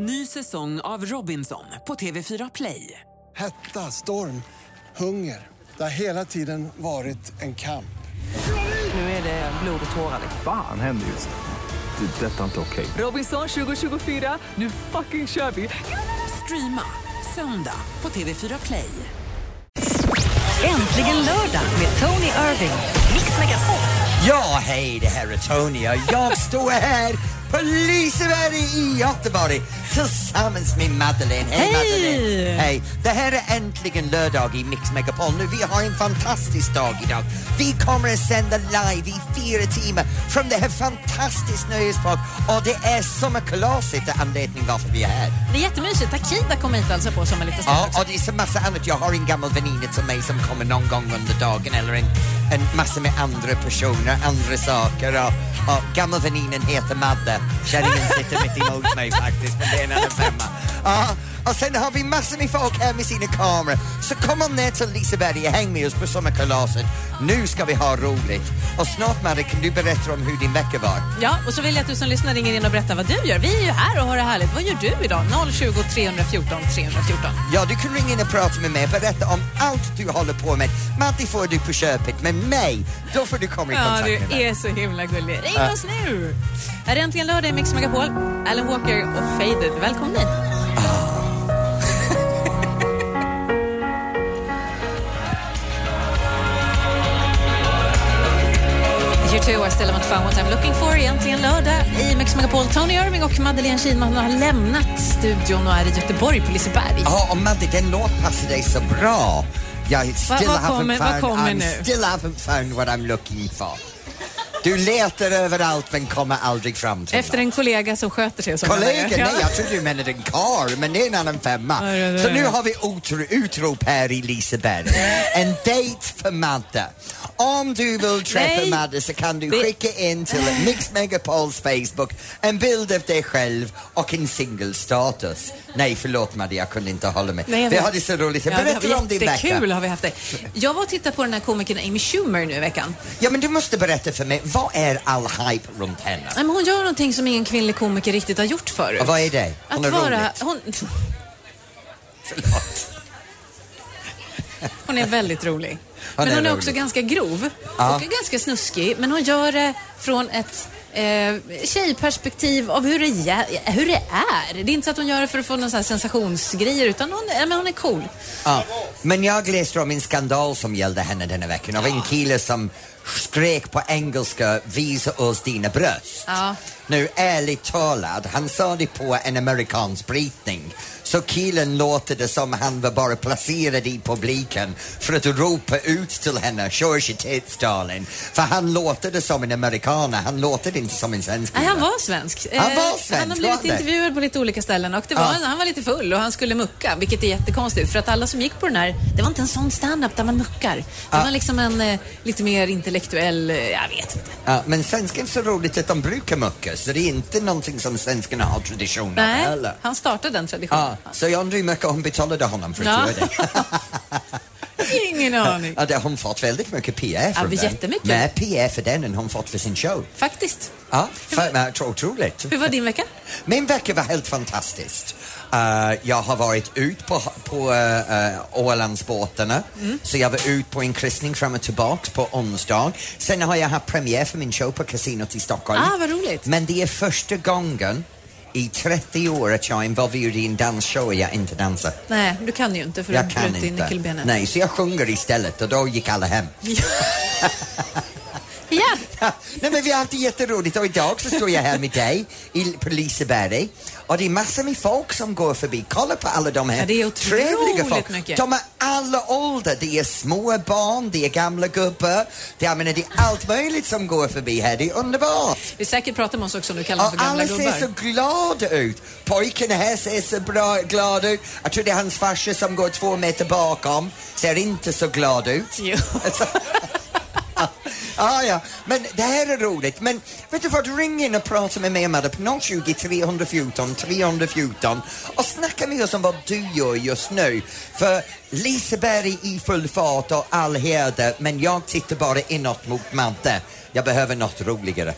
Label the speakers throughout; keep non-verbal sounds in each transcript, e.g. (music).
Speaker 1: Ny säsong av Robinson på TV4 Play.
Speaker 2: Hetta, storm, hunger. Det har hela tiden varit en kamp.
Speaker 1: Nu är det blod och tårar.
Speaker 3: Fan händer just nu. Det. är Detta är inte okej.
Speaker 1: Robinson 2024, nu fucking kör vi! Streama söndag på TV4 Play.
Speaker 4: Äntligen lördag med Tony Irving. Mix Megapol.
Speaker 5: Ja, hej, det här är Tony och jag står här på Liseberg i Göteborg tillsammans med Madeleine. Hej! Madeleine! Hej! Det här är äntligen lördag i Mix Megapol nu. Vi har en fantastisk dag idag. Vi kommer att sända live i fyra timmar från det här fantastiska nöjespark och det är sommarkalaset är anledningen varför vi är här.
Speaker 6: Det är jättemysigt. Akida kommer hit alltså på som en liten
Speaker 5: Ja,
Speaker 6: också.
Speaker 5: och det är så massa annat. Jag har en gammal väninna till mig som kommer någon gång under dagen eller en, en massa med andra personer, andra saker. Och, och gammal heter Madde. Kärringen sitter mitt emot mig faktiskt, men det är en annan femma. Och, och sen har vi massor med folk här med sina kameror. Så kom on ner till Liseberg och häng med oss på sommarkalaset. Nu ska vi ha roligt. Och snart Madde kan du berätta om hur din vecka var.
Speaker 6: Ja, och så vill jag att du som lyssnar ringer in och berättar vad du gör. Vi är ju här och har det härligt. Vad gör du idag? 020 314 314.
Speaker 5: Ja, du kan ringa in och prata med mig och berätta om allt du håller på med. Matti får du på köpet, men mig, då får du komma i
Speaker 6: Ja,
Speaker 5: kontakt
Speaker 6: du
Speaker 5: med mig.
Speaker 6: är så himla gullig. Ring oss nu! Här är äntligen lördag i Mix Megapol. Alan Walker och Faded. Välkommen hit. Still haven't found what I'm looking for. Egentligen lördag i Mix Megapol. Tony Irving och Madeleine Kihlman har lämnat studion och är i Göteborg på Liseberg.
Speaker 5: Ja, och Madde, den låt passar dig så bra. Jag still
Speaker 6: vad
Speaker 5: haven't
Speaker 6: kommer-
Speaker 5: found, I'm
Speaker 6: nu?
Speaker 5: still haven't found what I'm looking for. Du letar överallt men kommer aldrig fram till
Speaker 6: Efter
Speaker 5: något.
Speaker 6: en kollega som sköter sig. Som
Speaker 5: Kollega? Nej, jag trodde du menade en karl, men det är en annan femma.
Speaker 6: Ja, ja, ja,
Speaker 5: Så nu har vi utro, utrop här i Liseberg. (laughs) En dejt för Madde. Om du vill träffa
Speaker 6: Nej.
Speaker 5: Madde så kan du
Speaker 6: Det-
Speaker 5: skicka in till Mix Megapols Facebook en bild av dig själv och en singelstatus. Nej, förlåt Madde, jag kunde inte hålla mig.
Speaker 6: Nej,
Speaker 5: vi
Speaker 6: vet.
Speaker 5: hade så roligt.
Speaker 6: Ja, det
Speaker 5: Berätta om din
Speaker 6: jättekul
Speaker 5: vecka.
Speaker 6: har vi haft det. Jag var och tittade på den här komikern Amy Schumer nu i veckan.
Speaker 5: Ja, men du måste berätta för mig, vad är all hype runt henne?
Speaker 6: Nej, men hon gör någonting som ingen kvinnlig komiker riktigt har gjort förut.
Speaker 5: Och vad är det? Hon
Speaker 6: Att
Speaker 5: är
Speaker 6: vara...
Speaker 5: roligt.
Speaker 6: Hon...
Speaker 5: Förlåt.
Speaker 6: hon är väldigt rolig.
Speaker 5: Hon
Speaker 6: men
Speaker 5: är
Speaker 6: hon är
Speaker 5: rolig.
Speaker 6: också ganska grov
Speaker 5: Ja.
Speaker 6: och ganska snuskig. Men hon gör det från ett eh, tjejperspektiv av hur det, hur det är. Det är inte så att hon gör det för att få någon sån sensationsgrejer utan hon, är- men hon är cool.
Speaker 5: Ja, men jag läste om en skandal som gällde henne denna veckan av en kille som skrek på engelska visa oss dina bröst.
Speaker 6: Ja.
Speaker 5: Nu ärligt talat, han sa det på en amerikansk brytning. Så killen låter det som han var bara placerad i publiken för att ropa ut till henne, show your tits darling. För han låter det som en amerikan, han låter det inte som en svensk
Speaker 6: Nej, han var svensk.
Speaker 5: Han var
Speaker 6: Eh,
Speaker 5: svensk,
Speaker 6: Han har blivit intervjuad på lite olika ställen och det var,
Speaker 5: Ja.
Speaker 6: han var lite full och han skulle mucka, vilket är jättekonstigt för att alla som gick på den här, det var inte en sån stand-up där man muckar. Det
Speaker 5: Ja.
Speaker 6: var liksom en eh, lite mer intellektuell, eh, jag vet inte.
Speaker 5: Ja, men svenskan är så roligt att de brukar mucka, så det är inte någonting som svenskarna har tradition av
Speaker 6: Nej,
Speaker 5: heller.
Speaker 6: han startade den traditionen.
Speaker 5: Så jag undrar hur mycket hon betalade honom för att göra det. (laughs)
Speaker 6: Ingen aning.
Speaker 5: Ja, det har hon fått väldigt mycket PR för
Speaker 6: Ja,
Speaker 5: den.
Speaker 6: jättemycket.
Speaker 5: Mer PR för den än hon fått för sin show.
Speaker 6: Faktiskt.
Speaker 5: Ja, för, otroligt.
Speaker 6: Hur var din vecka?
Speaker 5: Min vecka var helt fantastisk. Eh, jag har varit ut på, på uh, Ålandsbåtarna,
Speaker 6: Mm.
Speaker 5: så jag var ut på en kryssning fram och tillbaks på onsdag. Sen har jag haft premiär för min show på Casinot i Stockholm.
Speaker 6: Ah, vad roligt.
Speaker 5: Men det är första gången i 30 år att jag är involverad i en dansshow och jag inte dansar.
Speaker 6: Nej, du kan ju inte för
Speaker 5: Jag
Speaker 6: du
Speaker 5: kan
Speaker 6: bröt
Speaker 5: inte.
Speaker 6: nyckelbenet.
Speaker 5: Nej, så jag sjunger istället och då gick alla hem. (laughs)
Speaker 6: Ja,
Speaker 5: Nej men vi har haft det jätteroligt och idag så står jag här med dig i, på Liseberg och det är massor med folk som går förbi. Kolla på alla de här
Speaker 6: Ja, det är
Speaker 5: trevliga folk.
Speaker 6: mycket.
Speaker 5: De är alla åldrar. Det är små barn, det är gamla gubbar. Det, jag menar, det är allt möjligt som går förbi här. Det är underbart.
Speaker 6: vi säkert pratar med oss också om du kallar dem för gamla
Speaker 5: alla ser
Speaker 6: gubbar.
Speaker 5: så glada ut. Pojkarna här ser så bra, glada ut. Jag tror det är hans farsa som går två meter bakom. Ser inte så glad ut.
Speaker 6: Jo. (laughs)
Speaker 5: Ah, ja, men det här är roligt. Men vet du vad, ring in och prata med mig och Madde på 020 314 314 och snacka med oss om vad du gör just nu. För Liseberg i full fart och all heder, men jag tittar bara inåt mot Madde. Jag behöver något roligare.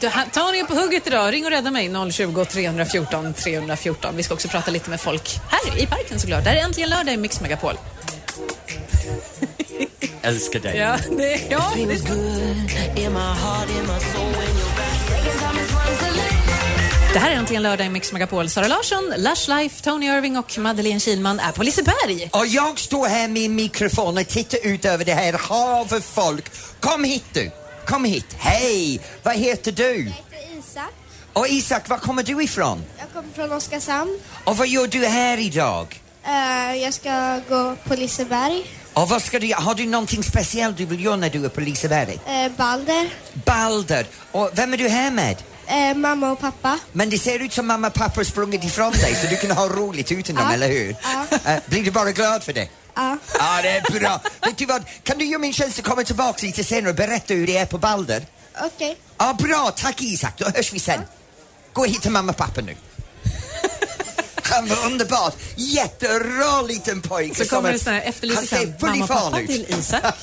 Speaker 6: Du, han- på hugget idag. Ring och rädda mig 020 314 314. Vi ska också prata lite med folk här i parken såklart. Det här är äntligen lördag i Mix Megapol.
Speaker 5: Älskar dig.
Speaker 6: Ja, det, ja, det Det här är äntligen lördag i Mix Megapol. Sara Larsson, Lush Life, Tony Irving och Madeleine Kilman är på Liseberg.
Speaker 5: Och jag står här med mikrofon och tittar ut över det här havet folk. Kom hit du. Kom hit. Hej! Vad heter du?
Speaker 7: Jag heter Isak.
Speaker 5: Och Isak, var kommer du ifrån?
Speaker 7: Jag kommer från Oskarshamn.
Speaker 5: Och vad gör du här idag?
Speaker 7: Eh, jag ska gå på Liseberg.
Speaker 5: Och vad ska du? Har du någonting speciellt du vill göra när du är på Liseberg?
Speaker 7: Eh, Balder.
Speaker 5: Balder. Och vem är du här med?
Speaker 7: Eh, mamma och pappa.
Speaker 5: Men det ser ut som mamma och pappa sprungit ifrån dig så du kan ha roligt utan dem,
Speaker 7: Ja.
Speaker 5: eller hur?
Speaker 7: Ja.
Speaker 5: Eh, blir du bara glad för det?
Speaker 7: Ja.
Speaker 5: Ja, det är bra. Vet du vad? Kan du göra min tjänst och komma tillbaka lite senare och berätta hur det är på Balder?
Speaker 7: Okej.
Speaker 5: Ja, bra. Tack Isak. Då hörs vi sen. Gå hit till mamma och pappa nu. Han var underbart. Jättebra liten pojke.
Speaker 6: Så kommer det sån här
Speaker 5: ser
Speaker 6: sen mamma och pappa till Isak.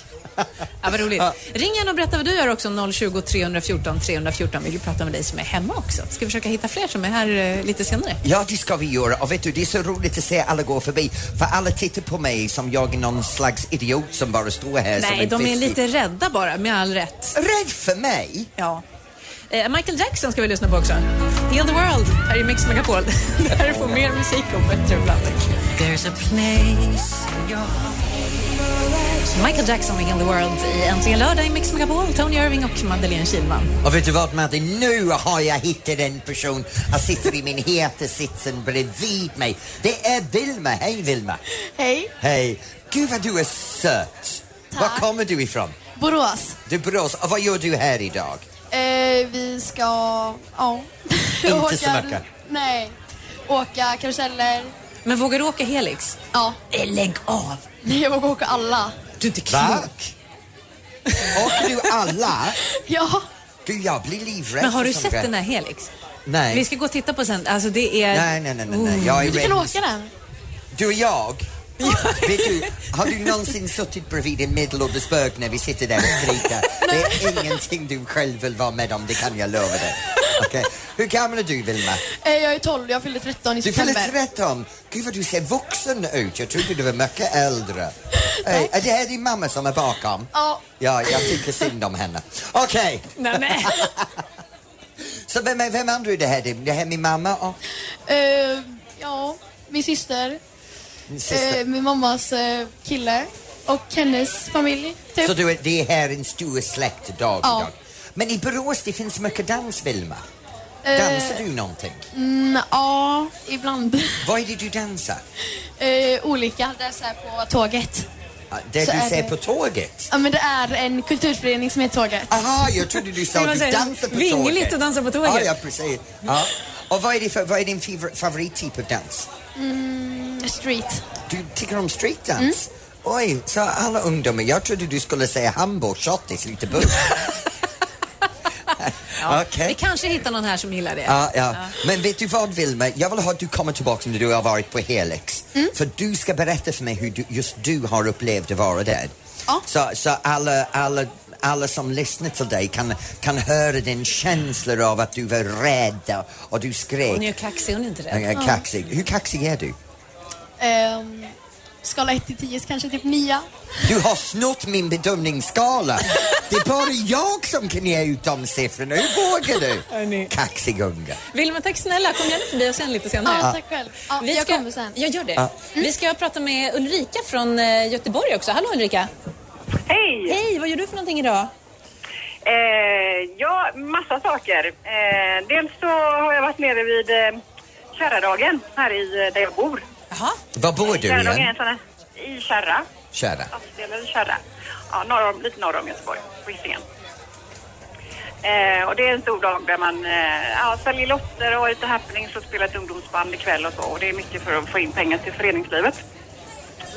Speaker 6: Ja, vad roligt. Ring gärna och berätta vad du gör också. 020 314 314. Vi vill prata med dig som är hemma också. Ska vi försöka hitta fler som är här eh, lite senare?
Speaker 5: Ja, det ska vi göra. Och vet du, det är så roligt att se alla gå förbi. För alla tittar på mig som jag är någon slags idiot som bara står här som
Speaker 6: Nej,
Speaker 5: en
Speaker 6: de är
Speaker 5: fisk.
Speaker 6: lite rädda bara, med all rätt.
Speaker 5: Rädd för mig?
Speaker 6: Ja. Eh, Michael Jackson ska vi lyssna på också. Heal the world, här i Mix Megapol. (laughs) Där får mer musik och bättre blandning.
Speaker 1: There's a place
Speaker 6: Michael Jackson med Heal the world i Äntligen lördag i Mix Megapol. Tony Irving och Madeleine Kilman.
Speaker 5: Och vet du vad Madde, nu har jag hittat en person. Han sitter i min heta sitsen bredvid mig. Det är Vilma. Hej Vilma.
Speaker 8: Hej.
Speaker 5: Hej. Gud vad du är söt. Var kommer du ifrån?
Speaker 8: Borås.
Speaker 5: Du är Borås. Och vad gör du här idag?
Speaker 8: Eh, vi ska, ja.
Speaker 5: Inte (laughs) mycket.
Speaker 8: Nej. Åka karuseller.
Speaker 6: Men vågar du åka Helix?
Speaker 8: Ja.
Speaker 6: Eh, Lägg av!
Speaker 8: Nej, jag vågar åka alla.
Speaker 6: Du är inte
Speaker 5: Va?
Speaker 6: klok.
Speaker 5: Åker du alla? (laughs)
Speaker 8: Ja.
Speaker 5: Gud, jag blir livrädd
Speaker 6: Men har
Speaker 5: för
Speaker 6: du sett den där Helix?
Speaker 5: Nej.
Speaker 6: Vi ska gå och titta på sen. Alltså det är...
Speaker 5: Nej, nej, nej, nej, nej. Jag är
Speaker 8: Du kan
Speaker 5: rädd.
Speaker 8: åka den.
Speaker 5: Du och jag? Vet du, har du någonsin suttit bredvid en medelålders bög när vi sitter där och skriker? Det är ingenting du själv vill vara med om, det kan jag lova dig. Okej. Hur gammal är du, Vilma?
Speaker 8: Eh, jag är 12, jag fyllde 13 i
Speaker 5: Du fyller
Speaker 8: september.
Speaker 5: 13. Gud vad du ser vuxen ut. Jag trodde du var mycket äldre. Hey, är det här din mamma som är bakom?
Speaker 8: Ja.
Speaker 5: Ja, jag tycker synd om henne. Okej.
Speaker 6: Nej, nej. (laughs)
Speaker 5: Så vem, är- vem andra är det här? Det här är min mamma och
Speaker 8: Eh, ja, min syster.
Speaker 5: min syster.
Speaker 8: Eh, min mammas eh, kille. Och hennes familj. Typ.
Speaker 5: Så du är, det är här en stor släktdag
Speaker 8: Ja.
Speaker 5: idag. Men i Borås det finns mycket dans, Vilma.
Speaker 8: Eh,
Speaker 5: Dansar du någonting?
Speaker 8: Mm, ja, ibland.
Speaker 5: Vad är det du dansar?
Speaker 8: Eh, olika. Det är så här på tåget.
Speaker 5: Ja, Det
Speaker 8: Så
Speaker 5: du
Speaker 8: är
Speaker 5: ser
Speaker 8: det-
Speaker 5: på tåget?
Speaker 8: Ja, men det är en kulturförening som heter Tåget.
Speaker 5: Aha, jag trodde du sa (laughs)
Speaker 6: Det var
Speaker 5: du
Speaker 6: så här
Speaker 5: dansar på
Speaker 6: vingligt
Speaker 5: tåget.
Speaker 6: att dansa på tåget.
Speaker 5: Ja, ja precis. Ja. Och vad är, det för, vad är din favor- favorittyp av dans?
Speaker 8: Mm, street.
Speaker 5: Du tycker om streetdans? Oj, så alla ungdomar, jag trodde du skulle säga Hamburg, shottis, lite bull. (laughs) Okej.
Speaker 6: Vi kanske hittar någon här som gillar det.
Speaker 5: Ja, ja. Men vet du vad Vilma? Jag vill ha att du kommer tillbaka när du har varit på Helix.
Speaker 6: Mm.
Speaker 5: För du ska berätta för mig hur du, just du har upplevt att vara där.
Speaker 8: Ja.
Speaker 5: Så, så alla, alla, alla som lyssnar till dig kan, kan höra din känsla av att du var rädd och, och du skrek.
Speaker 6: Hon är ju kaxig, hon är inte rädd.
Speaker 5: Kaxig. Hur kaxig är du?
Speaker 8: Ehm, skala 1 till 10, kanske typ 9.
Speaker 5: Du har snott min bedömningsskala. Det är bara jag som kan ge ut de siffrorna. Hur vågar du? Kaxig unge.
Speaker 6: Vilma, tack snälla. Kom gärna förbi och sen lite senare.
Speaker 8: Ja, tack själv. Ja,
Speaker 6: Vi
Speaker 8: jag
Speaker 6: ska,
Speaker 8: kommer sen.
Speaker 6: Jag gör det. Vi ska prata med Ulrika från eh, Göteborg också. Hallå Ulrika.
Speaker 9: Hej!
Speaker 6: Hej, vad gör du för någonting idag?
Speaker 9: Eh, ja, massa saker. Eh, dels så har jag varit nere vid eh, Kärradagen här i, eh, där jag bor.
Speaker 6: Jaha.
Speaker 5: Var bor du
Speaker 9: är
Speaker 5: igen?
Speaker 9: en sån här, i Kärra. Stadsdelen Kärra. Ja, norr om, lite norr om Göteborg, på Hisingen. Eh, och det är en stor dag där man eh, ja, säljer lotter och har lite happenings och spelar ett ungdomsband ikväll och så. Och det är mycket för att få in pengar till föreningslivet.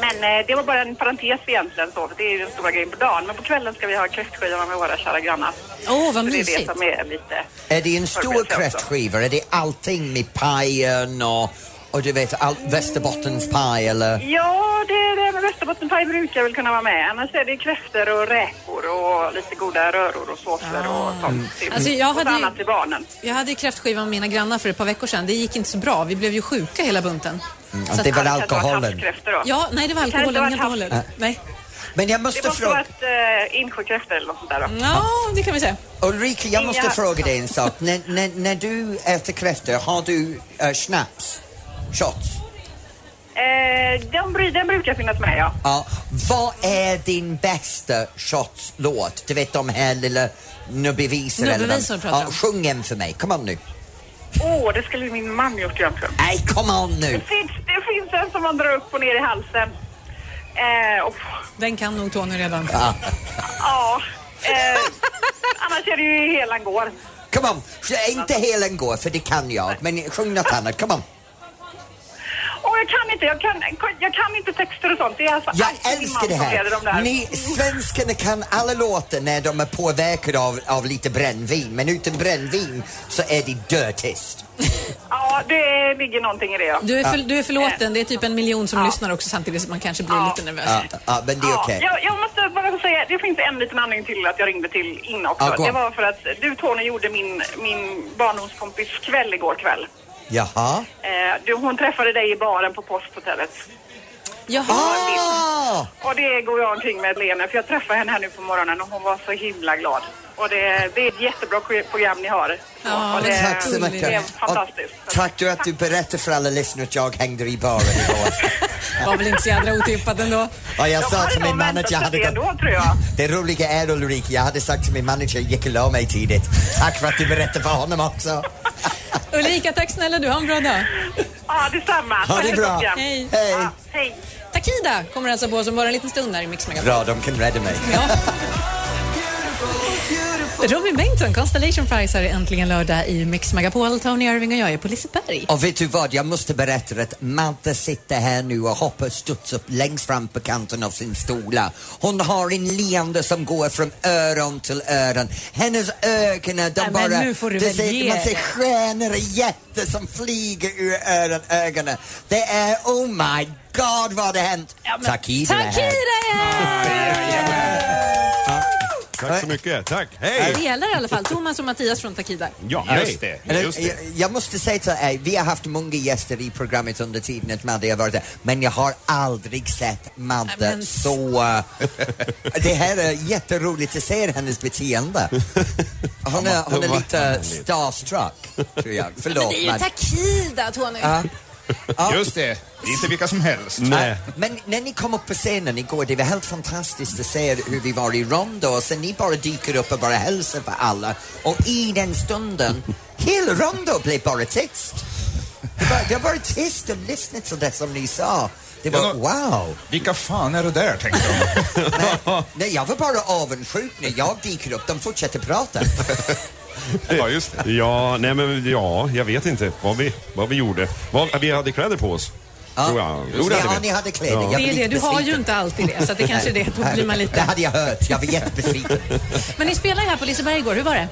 Speaker 9: Men eh, det var bara en parentes egentligen så, för det är ju den stora grejen på dagen. Men på kvällen ska vi ha kräftskiva med våra kära grannar.
Speaker 6: Åh, vad
Speaker 9: Så det är
Speaker 6: mysigt.
Speaker 9: det som är lite...
Speaker 5: Är det en stor kräftskiva? Är det allting med pajen och, Och du vet, allt Västerbottenspaj eller...
Speaker 9: Ja, det, det med Västerbottenpaj brukar väl kunna vara med. Annars är det kräftor och räkor och lite goda röror och såser och sånt. till-
Speaker 6: Alltså, jag hade
Speaker 9: annat till barnen.
Speaker 6: Jag hade ju kräftskiva med mina grannar för ett par veckor sedan. Det gick inte så bra. Vi blev ju sjuka hela bunten.
Speaker 5: Mm,
Speaker 6: Så att-
Speaker 5: det var
Speaker 9: Det
Speaker 5: alkoholen.
Speaker 6: Ja, nej det var
Speaker 9: Kan det
Speaker 6: alkoholen
Speaker 9: inte
Speaker 6: hållet. Nej.
Speaker 5: Men jag
Speaker 9: Det
Speaker 5: måste
Speaker 9: måste vara
Speaker 5: fråga...
Speaker 9: ett äh, insjökräftor eller något sånt där då.
Speaker 6: Ja, det kan vi säga.
Speaker 5: Ulrika, jag måste
Speaker 9: Inga-
Speaker 5: fråga dig en sak. när, när, när du äter kräftor, har du uh, snaps? Shots?
Speaker 9: Eh, den, bry- den brukar finnas med ja.
Speaker 5: Ja. Vad är din bästa shotslåt? Du vet de här lilla nubbevisor eller
Speaker 6: Nubbevisor
Speaker 5: vad-
Speaker 6: pratar
Speaker 5: ja,
Speaker 6: om.
Speaker 5: Sjung en för mig, kom on nu.
Speaker 9: Åh, det skulle min man gjort egentligen.
Speaker 5: Nej, kom on nu.
Speaker 9: Det finns, det finns en som man drar upp och ner i halsen. Eh, och,
Speaker 6: Den kan nog Tony redan.
Speaker 9: ja, eh, annars är det ju helan går.
Speaker 5: Kom on, inte hela går för det kan jag, men sjung något annat, kom on.
Speaker 9: Jag kan inte, jag kan, jag kan inte texter och sånt. Det är alltså
Speaker 5: Jag älskar det här.
Speaker 9: de.
Speaker 5: Ni svenskarna kan alla låtar när de är påverkade av, av lite brännvin, men utan brännvin så är de dötyst. (laughs)
Speaker 9: Ja, det ligger någonting i det ja.
Speaker 6: Du är, för, du är förlåten. Det är typ en miljon som lyssnar också samtidigt som man kanske blir
Speaker 9: Ja.
Speaker 6: lite nervös.
Speaker 5: Ja, ja, men det är
Speaker 9: Ja,
Speaker 5: okej.
Speaker 9: jag, jag måste bara få säga, det finns en liten anledning till att jag ringde till in också.
Speaker 5: Ja,
Speaker 9: det var för att du Tony gjorde min, min barndomskompis kväll igår kväll.
Speaker 5: Jaha.
Speaker 9: Eh, du, hon träffade dig i baren på posthotellet.
Speaker 6: Jaha.
Speaker 5: Ah!
Speaker 9: Och det går jag omkring med ett leende för jag träffade henne här nu på morgonen och hon var så himla glad. Och det, det är ett jättebra program ni har.
Speaker 6: Ja,
Speaker 9: och det,
Speaker 5: Tack så
Speaker 9: Det är
Speaker 5: mycket.
Speaker 9: fantastiskt.
Speaker 5: Och tack du att du berättade för alla lyssnare att jag hängde i baren igår. (laughs)
Speaker 6: var väl inte så jädra otippat ändå.
Speaker 5: Och jag
Speaker 9: De
Speaker 5: sa till min man att jag hade
Speaker 9: det
Speaker 5: gått...
Speaker 9: då, tror jag.
Speaker 5: Det roliga är Ulrika, jag hade sagt till min manager, gick och la mig tidigt. Tack för att du berättade för honom också. (laughs)
Speaker 6: Ulrika, tack snälla du. Ha en bra dag.
Speaker 9: Ja, detsamma.
Speaker 5: Ha det bra.
Speaker 6: Hej.
Speaker 5: Hej.
Speaker 9: Ja, hej.
Speaker 6: Takida kommer alltså på som bara en liten stund här i Mix Megapol.
Speaker 5: Bra, de kan rädda mig.
Speaker 6: Ja. (laughs) Robin Bengtsson, Constellation Prize här är äntligen lördag i Mix Megapol. Tony Irving och jag är på Liseberg.
Speaker 5: Och vet du vad, jag måste berätta att Madde sitter här nu och hoppar studs upp längst fram på kanten av sin stola. Hon har en leende som går från öron till öron. Hennes ögon, de
Speaker 6: Nej, men
Speaker 5: bara...
Speaker 6: nu får du
Speaker 5: det
Speaker 6: väl
Speaker 5: ser,
Speaker 6: ge
Speaker 5: Man ser stjärnor och jätter som flyger ur öron, ögonen. Det är, oh my god vad det hänt!
Speaker 6: Ja, men-
Speaker 5: Takida är här.
Speaker 6: är här!
Speaker 10: Tack så mycket. Tack. Hej!
Speaker 6: Det gäller i alla fall Thomas och Mattias från Takida.
Speaker 10: Ja,
Speaker 11: Just det. Just det.
Speaker 5: jag, jag måste säga till dig, vi har haft många gäster i programmet under tiden att Madde har varit där, men jag har aldrig sett Madde
Speaker 6: men-
Speaker 5: så... eh, det här är jätteroligt att se hennes beteende. Hon är, hon är lite starstruck, tror jag.
Speaker 6: Men
Speaker 5: Förlåt,
Speaker 6: det är ju. Takida, Tony.
Speaker 5: Ja. Ja.
Speaker 11: Just det. Det är inte vilka som helst.
Speaker 10: Nej.
Speaker 5: Men när ni kom upp på scenen igår, det var helt fantastiskt att se hur vi var i Rondo och sen ni bara dyker upp och bara hälsar på alla. Och i den stunden, (laughs) hela Rondo blev bara tyst. Det var, det var bara tyst och lyssnat till det som ni sa. Det var
Speaker 11: Ja,
Speaker 5: wow.
Speaker 11: Vilka fan är det där, tänkte de. (laughs)
Speaker 5: Nej, nej, jag var bara avundsjuk när jag dyker upp. De fortsätter prata. (laughs)
Speaker 11: Ja, just det.
Speaker 10: Ja, nej men ja, jag vet inte vad vi, vad vi gjorde. Vad, vi hade kläder på oss. Tror jag. Jo, det
Speaker 5: ja,
Speaker 10: hade vi.
Speaker 5: ni hade kläder.
Speaker 10: Ja.
Speaker 5: Jag
Speaker 6: Det är det, du har ju
Speaker 5: besviken.
Speaker 6: inte alltid det, så att det kanske är det. Då blir man (laughs)
Speaker 5: Det
Speaker 6: lite...
Speaker 5: hade jag hört. Jag var jättebesviken.
Speaker 6: Men ni spelade ju här på Liseberg igår, hur var det?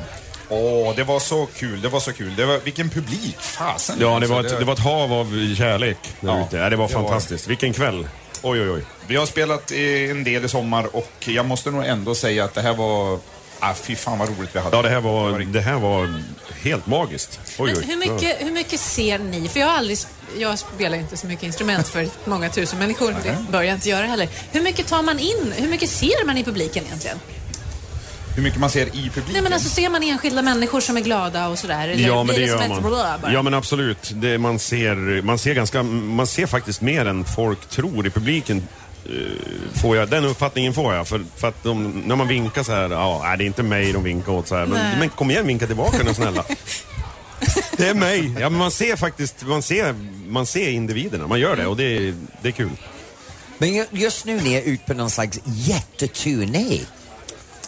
Speaker 11: Åh, det var så kul. Det var så kul. Det var, vilken publik. Fasen.
Speaker 10: Ja, det var,
Speaker 11: Alltså,
Speaker 10: ett, det var ett hav av kärlek där
Speaker 11: Ja,
Speaker 10: ute. Ja, det var
Speaker 11: det var-
Speaker 10: fantastiskt. Vilken kväll. Oj, oj, oj.
Speaker 11: Vi har spelat eh, en del i sommar och jag måste nog ändå säga att det här var... Ah, fy fan vad roligt vi hade.
Speaker 10: Ja, det här var, det här var helt magiskt. Oj, oj.
Speaker 6: hur mycket, hur mycket ser ni? För jag har aldrig... Jag spelar inte så mycket instrument för (laughs) många tusen människor. Det bör jag inte göra heller. Hur mycket tar man in? Hur mycket ser man i publiken egentligen?
Speaker 11: Hur mycket man ser i publiken.
Speaker 6: Nej men alltså ser man enskilda människor som är glada och sådär? Eller
Speaker 10: Ja, men det
Speaker 6: som
Speaker 10: gör man.
Speaker 6: bara?
Speaker 10: Ja, men absolut. Det, man, ser, man, ser ganska, man ser faktiskt mer än folk tror i publiken. Eh, Får jag, den uppfattningen får jag. För, för att de, när man vinkar så här, ja, det är inte mig de vinkar åt så här. Men, men kom igen, vinka tillbaka nu snälla. (laughs) det är mig. Ja, men man ser faktiskt, man ser, man ser individerna. Man gör det och det är, det är kul.
Speaker 5: Men ju- just nu ni är ute på någon slags jätteturné.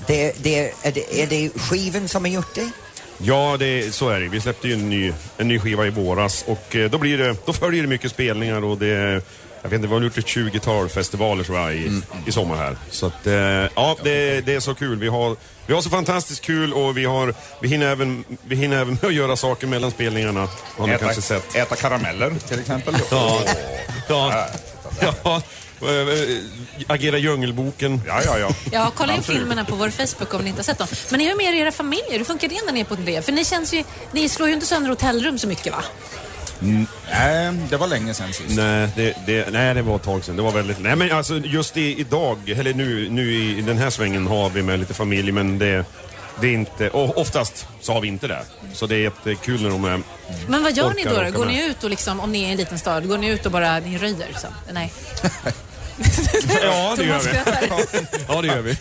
Speaker 5: Det, det, är, det, är det skivan som har gjort det?
Speaker 10: Ja, det, så är det. Vi släppte ju en ny, en ny skiva i våras och eh, då, blir det, då följer det mycket spelningar och det, jag vet inte, vi har gjort ett 20-tal festivaler tror jag i, i sommar här. Så att, eh, ja, det, det är så kul. Vi har, vi har så fantastiskt kul och vi, har, vi, hinner även, vi hinner även med (laughs) att göra saker mellan spelningarna. Har
Speaker 11: Äta,
Speaker 10: kanske sett.
Speaker 11: äta karameller till exempel. (laughs)
Speaker 10: Ja. Ja. ja. eh, Agera Djungelboken.
Speaker 11: Ja, ja, ja.
Speaker 6: Ja, kolla in filmerna på vår Facebook om ni inte har sett dem. Men ni har med er era familjer. Hur funkar det när ni är på det? För ni känns ju, ni slår ju inte sönder hotellrum så mycket va?
Speaker 11: Nej, det var länge sedan sist.
Speaker 10: Nej det, det, nej, det var ett tag sedan. Det var väldigt... Nej, men alltså just i, idag, eller nu, nu i den här svängen har vi med lite familj, men det, det är inte... Och oftast så har vi inte det. Så det är jättekul när de är...
Speaker 6: Men vad gör ni då? då? Går ni ut och liksom, om ni är i en liten stad, går ni ut och bara, ni röjer? Så? Nej. (laughs)
Speaker 10: Ja, det gör vi. Ja, det gör vi.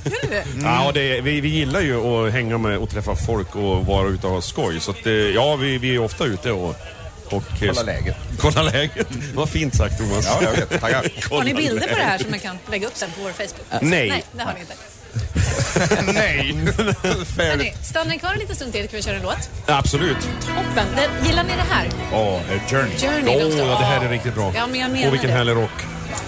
Speaker 10: Ja, det, vi, vi gillar ju att hänga med och träffa folk och vara ute och ha skoj. Så att, eh, ja, vi, vi är ofta ute och... och
Speaker 11: Kolla läget.
Speaker 10: Kolla läget. Vad fint sagt Thomas.
Speaker 11: Ja, jag vet. Tackar. (laughs)
Speaker 6: Har ni bilder på det här
Speaker 10: läget.
Speaker 6: som ni kan lägga upp sen på vår Facebook?
Speaker 10: Nej.
Speaker 6: Nej, det har ni inte. (laughs)
Speaker 10: Nej. (laughs)
Speaker 6: Stannar ni kvar en liten stund till kan vi köra en låt?
Speaker 10: Absolut.
Speaker 6: Toppen. Den, gillar ni det här?
Speaker 10: Ja, Journey.
Speaker 6: Journey, de
Speaker 10: Åh,
Speaker 6: står-
Speaker 10: det här är riktigt bra.
Speaker 6: Ja, men jag menar
Speaker 10: och vilken
Speaker 6: det.
Speaker 10: härlig rock.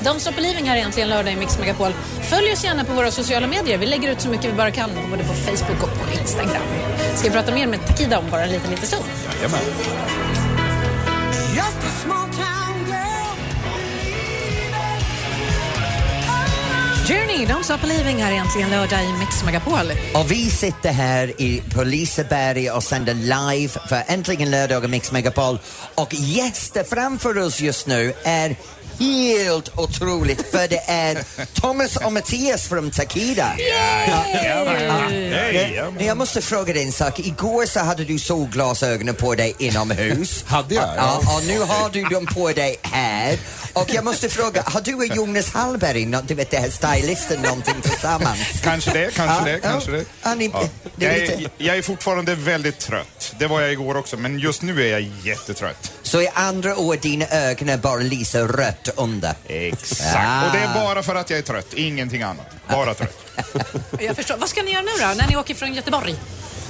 Speaker 6: De står på living här egentligen lördag i Mix Megapol. Följ oss gärna på våra sociala medier. Vi lägger ut så mycket vi bara kan både på Facebook och på Instagram. Ska vi prata mer med Takida om bara en liten, liten stund?
Speaker 11: Jajamän.
Speaker 6: Journey, Don't Stop Believing här egentligen lördag i Mix Megapol.
Speaker 5: Och vi sitter här i, på Liseberg och sänder live för Äntligen lördag i Mix Megapol. Och gäster framför oss just nu är helt otroligt för det är Thomas och Mattias från Takida.
Speaker 11: Hej!
Speaker 5: Men Jag måste fråga dig en sak. Igår så hade du solglasögonen på dig inomhus. (laughs)
Speaker 11: Hade jag?
Speaker 5: Ja, och nu har du dem på dig här. Och jag måste fråga, har du och Jonas Hallberg, du vet det här stylisten, någonting tillsammans?
Speaker 11: Kanske det, kanske
Speaker 5: Ja,
Speaker 11: det, kanske
Speaker 5: ja.
Speaker 11: det.
Speaker 5: Ja,
Speaker 11: Ja. Jag,
Speaker 5: är
Speaker 11: jag är fortfarande väldigt trött. Det var jag igår också, men just nu är jag jättetrött.
Speaker 5: Så i andra ord, dina ögon är bara lyser rött under?
Speaker 11: Exakt.
Speaker 5: Ah.
Speaker 11: Och det är bara för att jag är trött, ingenting annat. Bara trött. (laughs)
Speaker 6: Jag förstår. Vad ska ni göra nu då, när ni åker från Göteborg?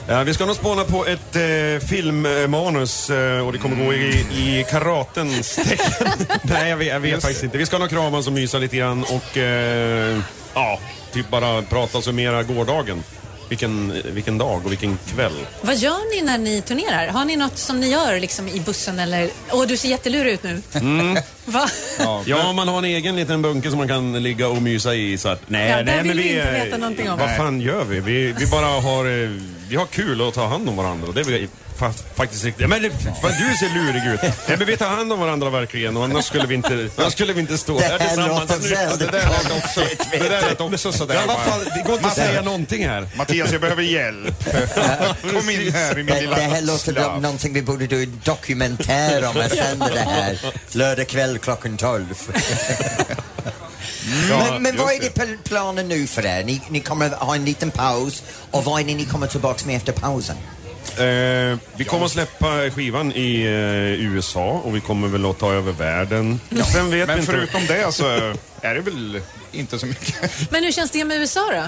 Speaker 10: Ja, vi ska nog spåna på ett eh, filmmanus eh, och det kommer gå i, i karatens tecken. (laughs) Nej, jag vet, jag vet faktiskt inte. Vi ska nog kramas och mysa lite grann och eh, ja, typ bara prata och summera gårdagen. Vilken, vilken dag och vilken kväll.
Speaker 6: Vad gör ni när ni turnerar? Har ni något som ni gör liksom i bussen eller... Åh, du ser jättelurig ut nu.
Speaker 10: Mm. (laughs)
Speaker 6: Va?
Speaker 10: Ja, man har en egen liten bunke som man kan ligga och mysa i. Så att, nej,
Speaker 6: Ja,
Speaker 10: nej, men
Speaker 6: vi inte veta någonting om.
Speaker 10: Vad fan gör vi? Vi, vi bara har, eh, vi har kul och tar hand om varandra. Det är väl fa- faktiskt riktigt. Men det, fan, du ser lurig ut. Nej, men vi tar hand om varandra verkligen och annars skulle vi inte, annars skulle vi inte stå
Speaker 5: Det
Speaker 10: här tillsammans nu.
Speaker 11: Det där lät också, det där lät också sådär.
Speaker 10: Ja, fan, det går inte att säga någonting här.
Speaker 11: Mattias, jag behöver hjälp. (laughs) Kom in här i min
Speaker 5: Det,
Speaker 11: lilla
Speaker 5: det här låter som någonting vi borde do en dokumentär om och sända det här (laughs) lördag kväll klockan 12. (laughs) men men vad är det pl- planen nu för er? Ni, ni kommer att ha en liten paus och vad är det ni kommer tillbaka med efter pausen?
Speaker 10: Eh, vi kommer att släppa skivan i eh, USA och vi kommer väl att ta över världen. Sen vet vi
Speaker 11: Men
Speaker 10: inte.
Speaker 11: förutom det så är det väl inte så mycket.
Speaker 6: Men hur känns det med USA då?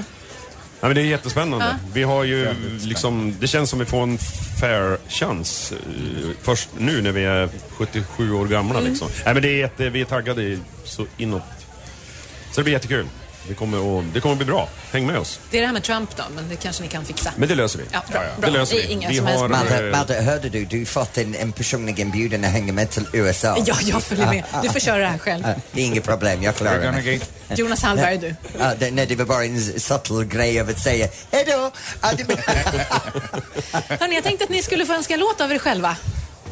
Speaker 10: Ja, men det är jättespännande.
Speaker 6: Ja.
Speaker 10: Vi har ju liksom, det känns som vi får en fair chans eh, först nu när vi är 77 år gamla.
Speaker 6: Mm.
Speaker 10: Liksom. Nej, men det är jätte, vi är taggade så inåt. Så det blir jättekul. Det kommer, att, det kommer att bli bra. Häng med oss.
Speaker 6: Det är det här med Trump då, men det kanske ni kan fixa.
Speaker 10: Men det löser vi.
Speaker 6: Ja, bra.
Speaker 10: Det
Speaker 6: bra.
Speaker 10: löser
Speaker 6: Det är
Speaker 10: vi.
Speaker 6: inga
Speaker 10: Vi har.
Speaker 5: Madde,
Speaker 10: eh,
Speaker 5: Madde, hörde du? Du har fått en, en personlig inbjudan att hänga med till USA. (laughs)
Speaker 6: Ja, jag följer med. Du får köra det här själl.
Speaker 5: Ja, Det är inget problem, jag klarar
Speaker 11: get-
Speaker 6: Jonas Hallberg, du. (laughs)
Speaker 5: Ja, det, nej, det var bara en subtle grej av att säga hej då! Ja, det- (laughs)
Speaker 6: Hörni, jag tänkte att ni skulle få önska en låt av er själva.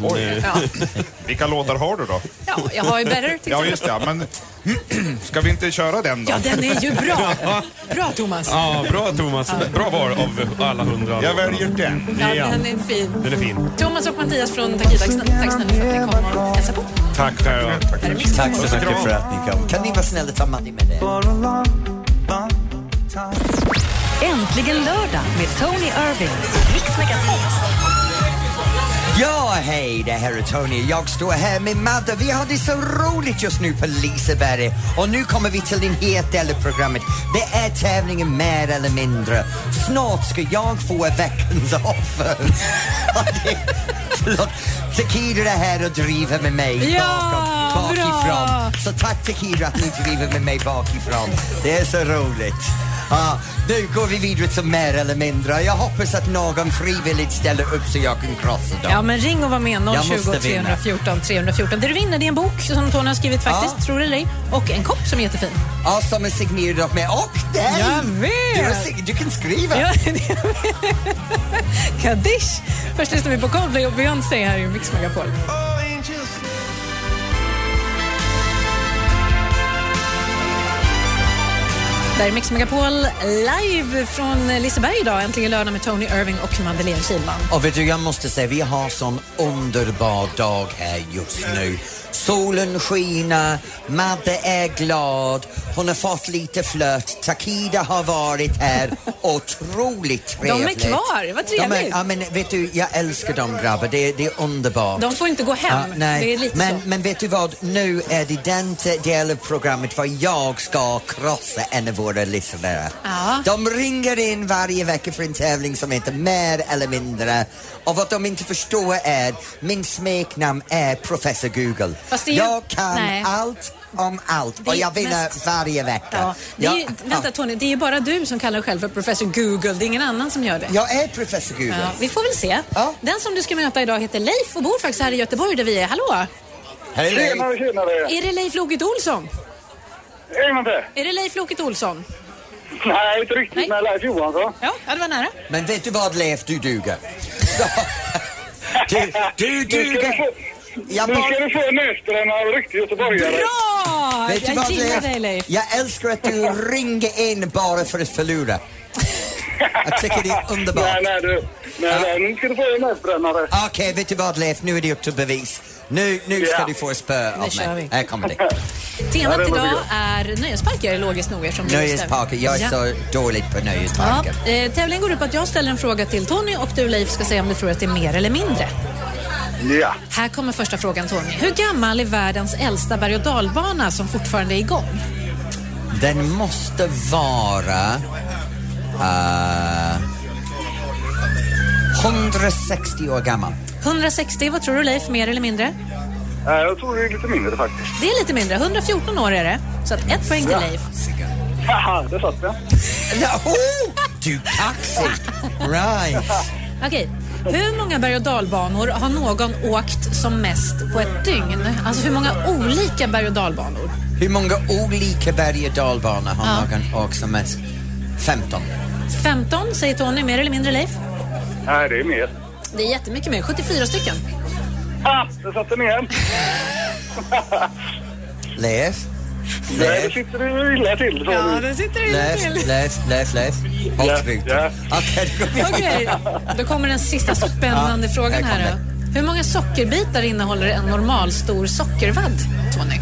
Speaker 11: Oj.
Speaker 6: Ja, (laughs)
Speaker 11: Vilka låtar har du då?
Speaker 6: ja jag har ju Better till
Speaker 11: Ja, just det. ja, Men (clears throat) ska vi inte köra den då?
Speaker 6: Ja, den är ju bra. (laughs) Bra, Thomas.
Speaker 10: Ja, bra Thomas. Bra val av alla hundra.
Speaker 11: Jag väljer den.
Speaker 6: Ja, den är fin.
Speaker 10: Den är fin.
Speaker 6: Thomas och Mattias från Takida, tack snälla för att ni kom och hälsade på.
Speaker 10: Tack själva.
Speaker 6: Är Mix
Speaker 5: Tack så
Speaker 10: och
Speaker 5: mycket för att ni kom. Kan ni vara snälla ta Madde med det?
Speaker 4: Äntligen lördag med Tony Irving. Mix Megapol.
Speaker 5: Ja, hej, det här är Tony. Jag står här med Madde. Vi har det så roligt just nu på Liseberg. Och nu kommer vi till den het del av programmet. Det är tävlingen mer eller mindre. Snart ska jag få veckans offer. (laughs) Förlåt, Tequila är här och driver med mig
Speaker 6: Ja!
Speaker 5: bakom. bakifrån.
Speaker 6: bra.
Speaker 5: Så tack till Kira att ni driver med mig bakifrån. Det är så roligt. Ja, nu går vi vidare till mer eller mindre. Jag hoppas att någon frivilligt ställer upp så jag kan krossa dem.
Speaker 6: Ja, men ring och var med.
Speaker 5: Jag måste
Speaker 6: 020
Speaker 5: vinna.
Speaker 6: 314 314. Det du vinner det är en bok som Tony har skrivit faktiskt,
Speaker 5: Ja.
Speaker 6: tror det eller ej. Och en kopp som är jättefin.
Speaker 5: Ja, som är signerad av mig och dig!
Speaker 6: Jag vet.
Speaker 5: Du, du kan skriva.
Speaker 6: Ja, (laughs) Kaddish! Först lyssnar vi på Coldplay och Beyoncé här i Mix Megapol. Där är Mix Megapol live från Liseberg idag. Äntligen lördag med Tony Irving och Madeleine Kihlman.
Speaker 5: Och vet du, jag måste säga, vi har sån underbar dag här just nu. Solen skiner, Madde är glad, hon har fått lite flört, Takida har varit här, otroligt (laughs) trevligt.
Speaker 6: kvar, vad
Speaker 5: De är,
Speaker 6: trevligt.
Speaker 5: ja, men vet du, jag älskar dem grabbar, det, det är underbart.
Speaker 6: De får inte gå hem.
Speaker 5: Ja, nej.
Speaker 6: Det är lite
Speaker 5: men,
Speaker 6: så.
Speaker 5: men vet du vad, nu är det den te- del av programmet var jag ska krossa en av våra lyssnare.
Speaker 6: Ja.
Speaker 5: De ringer in varje vecka för en tävling som heter Mer eller mindre. Och vad de inte förstår är, min smeknamn är Professor Google.
Speaker 6: Ju-
Speaker 5: jag kan
Speaker 6: nej.
Speaker 5: allt om allt och
Speaker 6: är
Speaker 5: jag vinner
Speaker 6: mest-
Speaker 5: varje vecka.
Speaker 6: Ja. Är ju,
Speaker 5: Jag-
Speaker 6: vänta
Speaker 5: ja.
Speaker 6: Tony, det är ju bara du som kallar dig själv för professor Google. Det är ingen annan som gör det.
Speaker 5: Jag är Professor Google.
Speaker 6: Ja, vi får väl se. Den som du ska möta idag heter Leif och bor faktiskt här i Göteborg där vi är. Hallå!
Speaker 5: Hej Leif.
Speaker 12: Tjenare, tjenare.
Speaker 6: Är det Leif Loket Olsson?
Speaker 12: En gång till.
Speaker 6: Är det Leif Loket Olsson?
Speaker 12: Nej, inte riktigt. Men Leif Johansson.
Speaker 6: Ja, ja, det var nära.
Speaker 5: Men vet du vad Leif, du duger. Så, (laughs) du, du
Speaker 12: du få,
Speaker 5: Jag
Speaker 12: nu
Speaker 5: bara-
Speaker 12: ska du få näsbränna av riktig göteborgare.
Speaker 6: Bra!
Speaker 5: Vet du
Speaker 6: jag
Speaker 5: vad,
Speaker 6: gillar dig Leif.
Speaker 5: Jag älskar att du ringer in bara för att förlora. Jag tycker det är underbart.
Speaker 12: Nej, nej du. Nej, nej, nu ska du få en näsbrännare.
Speaker 5: Okej, vet du vad Leif, nu är det upp till bevis. Nu, nu ska
Speaker 12: Ja.
Speaker 5: du få spö av mig. Här kommer det. (laughs)
Speaker 6: Temat
Speaker 12: Ja,
Speaker 6: idag är nöjesparker, logiskt nog.
Speaker 5: Nöjesparker, jag är
Speaker 6: Ja.
Speaker 5: så dålig på
Speaker 6: Ja,
Speaker 5: nöjesparker.
Speaker 6: eh, tävlingen går ut på att jag ställer en fråga till Tony och du Leif ska säga om du tror att det är mer eller mindre.
Speaker 12: Ja.
Speaker 6: Här kommer första frågan Tony. Hur gammal är världens äldsta berg och dalbana som fortfarande är igång?
Speaker 5: Den måste vara... Uh, 160 år gammal.
Speaker 6: 160, vad tror du Leif, mer eller mindre?
Speaker 12: Nej, jag tror det är lite mindre faktiskt.
Speaker 6: Det är lite mindre, 114 år är det. Så att ett poäng till
Speaker 12: Ja.
Speaker 6: Leif.
Speaker 12: Haha, det satt jag.
Speaker 5: Ja, oh, du kaxig! Right. (laughs)
Speaker 6: Okej, hur många berg och dalbanor har någon åkt som mest på ett dygn? Alltså hur många olika berg och dalbanor?
Speaker 5: Hur många olika berg och dalbanor har
Speaker 6: Ja.
Speaker 5: någon åkt som mest? 15.
Speaker 6: 15 säger Tony, mer eller mindre Leif?
Speaker 12: Nej, det är mer.
Speaker 6: Det är jättemycket mer, 74 stycken.
Speaker 12: Ha, det satt den igen. (laughs)
Speaker 5: Leif?
Speaker 12: Nej, det
Speaker 5: Leif?
Speaker 12: sitter ju illa till. Så
Speaker 6: Ja,
Speaker 12: du.
Speaker 6: det sitter illa
Speaker 5: Leif,
Speaker 6: till.
Speaker 5: Leif, Leif, Leif. Håll
Speaker 12: ja.
Speaker 5: Okej, då
Speaker 6: kommer den sista spännande
Speaker 5: Ja,
Speaker 6: frågan
Speaker 5: här
Speaker 6: här. Då. Hur många sockerbitar innehåller en normalstor sockervadd, Tony?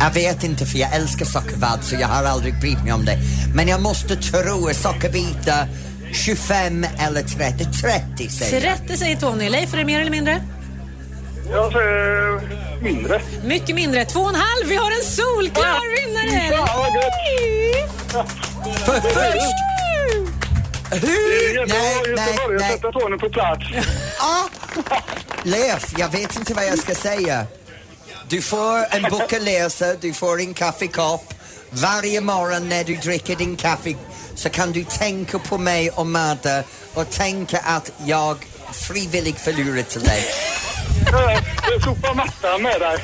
Speaker 5: Jag vet inte för jag älskar sockervadd så jag har aldrig brytt mig om det. Men jag måste tro sockerbitar 25 eller 30. 30 säger jag.
Speaker 6: 30 säger Tony. Leif, är det mer eller mindre?
Speaker 12: Jag säger mindre.
Speaker 6: Mycket mindre. Två och en halv. Vi har en solklar vinnare!
Speaker 12: Fan, vad gött.
Speaker 5: För först! Hur? Nej, nej, nej.
Speaker 12: sätta Tony på plats.
Speaker 5: Leif, jag vet inte vad jag ska säga. Du får en bok att läsa, du får en kaffekopp. Varje morgon när du dricker din kaffe så kan du tänka på mig och Madde och tänka att jag frivilligt förlorar till dig.
Speaker 12: Jag sopar mattan med dig.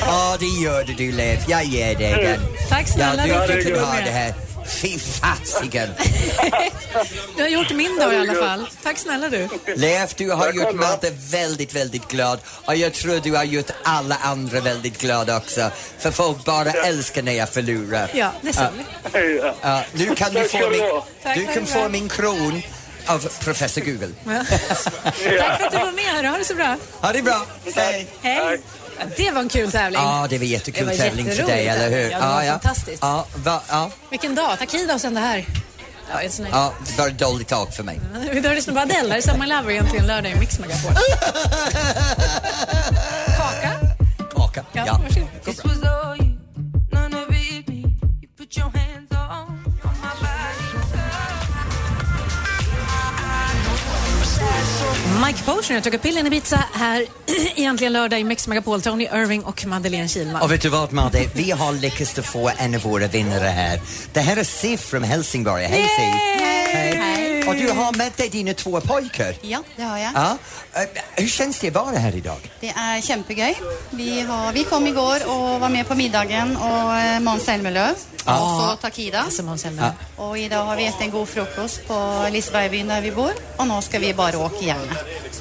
Speaker 5: Ja, det gör du du Leif. Jag ger dig den.
Speaker 6: Tack snälla,
Speaker 5: Ja,
Speaker 6: du
Speaker 5: du, kan ha det här. Fy fasiken. (laughs)
Speaker 6: Du har gjort min dag i alla fall. Tack snälla du.
Speaker 5: Leif, du har gjort. Madde väldigt, väldigt glad och jag tror du har gjort alla andra väldigt glada också. För folk bara älskar när jag förlorar.
Speaker 6: Ja, det sa vi.
Speaker 12: Ja.
Speaker 5: Ja, nu kan du få min, du kan få min kron av professor Google.
Speaker 6: Ja. Tack för att du var med. Ha det så bra.
Speaker 5: Ha det bra. Hej.
Speaker 6: Hej. Ja, det var en kul tävling.
Speaker 5: Ja, det var jättekul
Speaker 6: Det var
Speaker 5: tävling för dig, eller hur?
Speaker 6: Ja, det var fantastiskt.
Speaker 5: Ja, va, ja,
Speaker 6: Vilken dag. Tack Ida och sen det här. Ja,
Speaker 5: ja, det var dåligt tag för mig.
Speaker 6: Vi tar lyssna på Adele. Här är Summer Lover egentligen lördag i Mix Megapol. (laughs) Kaka?
Speaker 5: Kaka.
Speaker 6: Ja,
Speaker 5: Ja.
Speaker 4: Mike
Speaker 6: Potion. Jag tog pillen i Ibiza här (clears throat) egentligen lördag i Mix Megapol. Tony Irving och Madeleine Kilman.
Speaker 5: Och vet du vad Madde, vi har lyckats få en av våra vinnare här. Det här är Siv från Helsingborg. Hej Siv! Hej! Och du har med dig dina två pojkar.
Speaker 13: Ja, det har jag.
Speaker 5: Ja. Eh, Hur känns det att vara här idag?
Speaker 13: Det är kämpegöj. Vi, har, vi kom igår och var med på middagen och eh, Måns Zelmerlöw
Speaker 5: Ja.
Speaker 13: och så Takida.
Speaker 6: Alltså Måns Zelmerlöw.
Speaker 13: Och idag har vi ätit en god frukost på Lisebergbyn där vi bor och nu ska vi bara åka igen.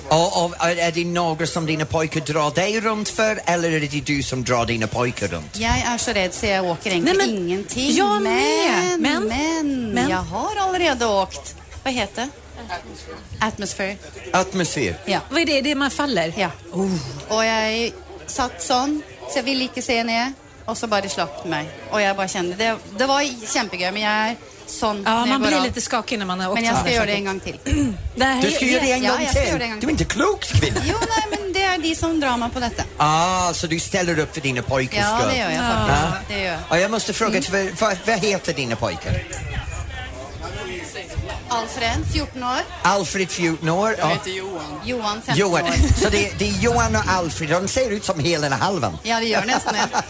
Speaker 5: Och, och, är det några som dina pojkar drar dig runt för eller är det du som drar dina pojkar runt?
Speaker 13: Jag är så rädd så jag åker egentligen
Speaker 6: Nej, men
Speaker 13: ingenting.
Speaker 6: jag med.
Speaker 13: Men,
Speaker 6: Men-
Speaker 13: men,
Speaker 6: men-
Speaker 13: jag har aldrig åkt. Vad heter? Atmosphere.
Speaker 5: Atmosfär?
Speaker 13: Ja.
Speaker 6: Vad är det? Det är man faller?
Speaker 13: Ja. Och jag satt sån, så jag ville inte se ner. Och så bara det slapp mig. Och jag bara kände, det, det var kämpegöy men jag är sån
Speaker 6: Ja, man blir
Speaker 13: av.
Speaker 6: lite skakig när man har åkt
Speaker 13: Men jag ska göra det en gång till. (clears throat)
Speaker 6: Det här
Speaker 5: Du ska göra det en
Speaker 13: Ja,
Speaker 5: gång
Speaker 13: jag ska göra det
Speaker 5: till?
Speaker 13: en gång
Speaker 5: Du är inte klok kvinna.
Speaker 13: Jo, nej, men det är de som drar mig på detta.
Speaker 5: Ah, så du ställer upp för dina pojkars
Speaker 13: Ja,
Speaker 5: skull?
Speaker 13: det gör jag
Speaker 5: Ja.
Speaker 13: faktiskt. Det gör jag.
Speaker 5: Och jag måste fråga, vad, vad, vad heter dina pojkar?
Speaker 13: Alfred, 14 år.
Speaker 5: Alfred 14 år. och-
Speaker 13: Johan. Johan, 15
Speaker 5: Johan.
Speaker 13: år.
Speaker 5: Så det, det är Johan och Alfred, de ser ut som hela halvan.
Speaker 13: Ja, det gör nästan det.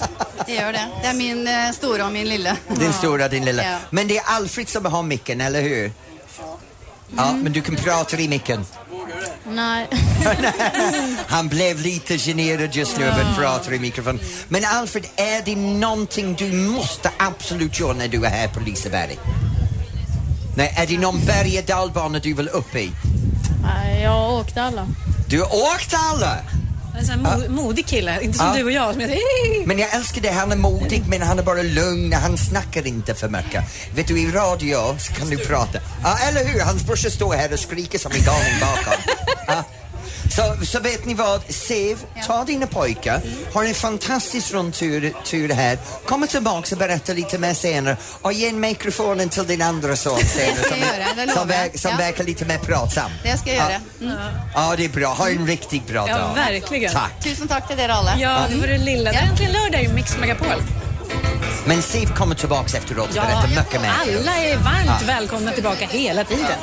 Speaker 13: Det gör det. Det är min eh, stora och min lilla.
Speaker 5: Din stora, din lilla.
Speaker 13: Ja.
Speaker 5: Men det är Alfred som har micken, eller hur? Ja, men du kan prata i micken.
Speaker 8: Nej. (laughs)
Speaker 5: Han blev lite generad just nu över att prata i mikrofon. Men Alfred, är det någonting du måste absolut göra när du är här på Liseberg? Nej, är det någon berg och dalbana du vill upp i?
Speaker 8: Nej, jag åkte alla.
Speaker 5: Du har åkt alla!
Speaker 6: En sån här mo- modig kille, inte som
Speaker 5: Ja.
Speaker 6: du och jag som är
Speaker 5: Men jag älskar det, han är modig men han är bara lugn, han snackar inte för mycket. Vet du, i radio så kan du prata. Ja, eller hur? Hans brorsa står här och skriker som en galning bakom. Ja. Så, så vet ni vad, Sev, ta dina pojkar, har en fantastisk rundtur tur här, kommer tillbaka och berätta lite mer senare och ge en mikrofonen till din andra son senare
Speaker 13: ska jag göra,
Speaker 5: som,
Speaker 13: lovar jag.
Speaker 5: verk, som
Speaker 13: Ja.
Speaker 5: verkar lite mer pratsam.
Speaker 13: Det ska jag göra. Mm.
Speaker 5: Ja, det är bra. Ha en riktigt bra
Speaker 6: Ja,
Speaker 5: dag.
Speaker 6: verkligen.
Speaker 5: Tack.
Speaker 13: Tusen tack till er alla.
Speaker 6: Ja, det var det lilla. Det är äntligen lördag i Mix Megapol.
Speaker 5: Men Siv kommer tillbaka efteråt och
Speaker 6: Ja,
Speaker 5: berättar mycket mer.
Speaker 6: alla är varmt
Speaker 5: Ja.
Speaker 6: välkomna tillbaka hela tiden.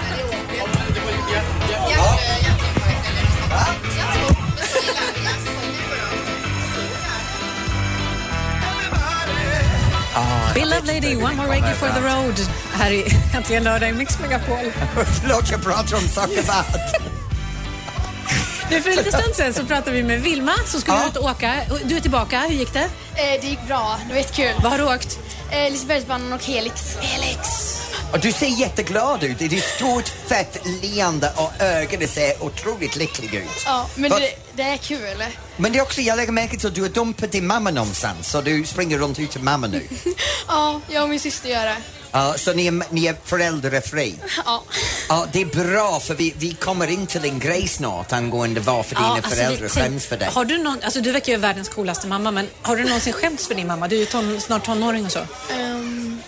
Speaker 6: Bill Lady, One More Reggae for the Road. Här är äntligen lördag i Mix Megapol.
Speaker 5: Förlåt, jag pratar om sockervadd.
Speaker 6: Du, för en liten stund sedan så pratade vi med Vilma som skulle
Speaker 8: Ja.
Speaker 6: ut och åka. Du är tillbaka, hur gick det?
Speaker 8: Eh, det gick bra. Det var jättekul.
Speaker 6: Vad har du åkt?
Speaker 8: Eh, Lisebergsbanan och Helix.
Speaker 6: Helix.
Speaker 5: Och du ser jätteglad ut. Det är stort, fett leende och ögonen ser otroligt lyckliga ut.
Speaker 8: Ja, men
Speaker 5: Vad-
Speaker 8: det, det är kul.
Speaker 5: Men det är också, jag lägger märke till att du har dumpat din mamma någonstans så du springer runt ut till mamma nu. (laughs)
Speaker 8: Ja, jag och min syster gör det.
Speaker 5: Ja, så ni är, ni är föräldrafri. (laughs)
Speaker 8: Ja.
Speaker 5: Ja, det är bra för vi, vi kommer in till en grej snart angående varför dina
Speaker 6: alltså, vi
Speaker 5: föräldrar
Speaker 6: tänk-
Speaker 5: skäms för dig.
Speaker 6: Har du någon, alltså du verkar ju världens coolaste mamma, men har du någonsin skämts för din mamma? Du är ju ton, snart tonåring och så.
Speaker 8: Ehm,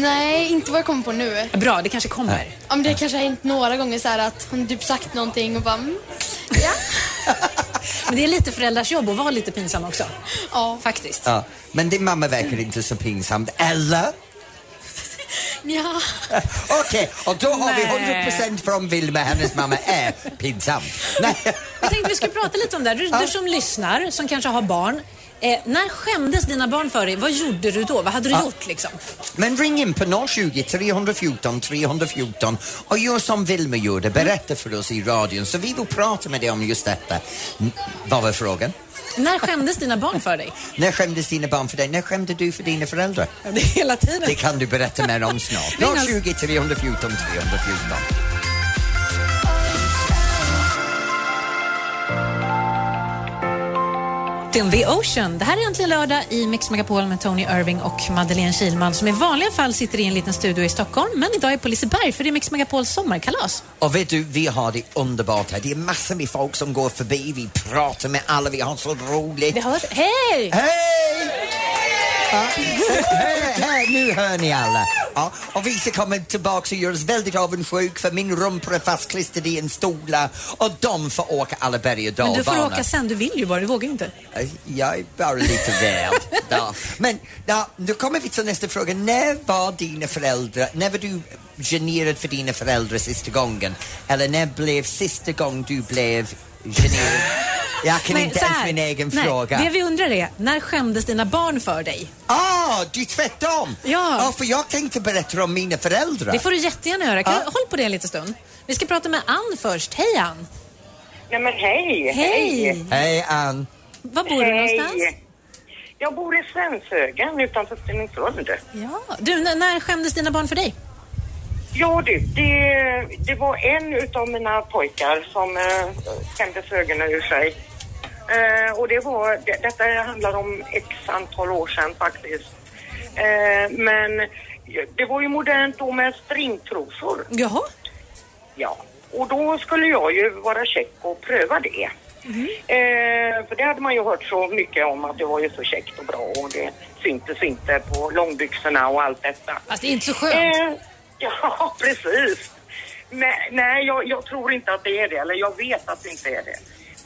Speaker 8: nej, inte vad jag kommer på nu.
Speaker 6: Bra, det kanske kommer.
Speaker 8: Ja, men det kanske har hänt några gånger så här att hon typ sagt någonting och bara mm, ja. (laughs)
Speaker 6: Men det är lite föräldrars jobb att vara lite pinsam också.
Speaker 8: Ja.
Speaker 6: Faktiskt.
Speaker 5: Ja, men din mamma verkar inte så pinsamt, eller?
Speaker 8: ja. (laughs)
Speaker 5: Okej, och då har vi
Speaker 6: Nej.
Speaker 5: 100% från Vilma, hennes mamma är pinsam. Nej.
Speaker 6: Jag tänkte vi skulle prata lite om det här. Du, du som lyssnar, som kanske har barn. Eh, när skämdes dina barn för dig? Vad gjorde du då? Vad hade du
Speaker 5: Ja.
Speaker 6: gjort liksom?
Speaker 5: Men ring in på 020 314 314 och gör som Vilma gjorde, berätta för oss i radion så vi vill prata med dig om just detta. N- vad var frågan?
Speaker 6: När skämdes dina barn för dig? (laughs)
Speaker 5: När skämdes dina barn för dig? När skämde du för dina föräldrar?
Speaker 6: Det är hela tiden.
Speaker 5: Det kan du berätta mer om snart.
Speaker 6: Ring oss.
Speaker 5: 020 314 314.
Speaker 6: Martin The Ocean. Det här är äntligen lördag i Mix Megapol med Tony Irving och Madeleine Kilman som i vanliga fall sitter i en liten studio i Stockholm men idag är på Liseberg för det är Mix Megapols sommarkalas.
Speaker 5: Och vet du, vi har det underbart här. Det är massor med folk som går förbi, vi pratar med alla, vi har så roligt.
Speaker 6: Vi hörs. Hej!
Speaker 5: Hej! Så här, här, nu hör ni alla. Ja, och vi ska komma tillbaka och göra oss väldigt avundsjuk för min rumpa är fastklistrad i en stola och de får åka alla berg och
Speaker 6: Men du får
Speaker 5: dalbanor.
Speaker 6: åka sen, du vill ju bara, du vågar inte.
Speaker 5: Jag är bara lite rädd. Ja. Men ja, då kommer vi till nästa fråga. När var dina föräldrar, när var du generad för dina föräldrar sista gången? Eller när blev sista gången du blev (laughs) Jag kan
Speaker 6: Nej,
Speaker 5: inte
Speaker 6: så
Speaker 5: ens
Speaker 6: här.
Speaker 5: min egen
Speaker 6: Nej,
Speaker 5: fråga.
Speaker 6: Det vi undrar är, när skämdes dina barn för dig?
Speaker 5: Ah, du är tvärtom!
Speaker 6: Ja.
Speaker 5: för jag tänkte berätta om mina föräldrar.
Speaker 6: Det får du jättegärna göra. Kan
Speaker 5: Ja.
Speaker 6: du, håll på det en liten stund. Vi ska prata med Ann först. Hej Ann!
Speaker 14: Nej men hej!
Speaker 6: Hej!
Speaker 5: Hej Ann!
Speaker 6: Var bor du
Speaker 14: Hej.
Speaker 6: någonstans?
Speaker 14: Jag bor i Svenshögen utanför Stenungsund.
Speaker 6: Ja. Du, när, när skämdes dina barn för dig?
Speaker 14: Ja du, det, det var en utav mina pojkar som äh, skämdes ögonen ur sig. Eh, och det var, det, detta handlar om x antal år sedan faktiskt. Eh, men det var ju modernt då med stringtrosor.
Speaker 6: Jaha.
Speaker 14: Ja, och då skulle jag ju vara check och pröva det. Eh, för det hade man ju hört så mycket om att det var ju så käckt och bra och det syntes inte på långbyxorna och allt detta.
Speaker 6: Fast det är inte så skönt.
Speaker 14: Eh, ja, (laughs) precis. Men, nej, jag, jag tror inte att det är det, eller jag vet att det inte är det.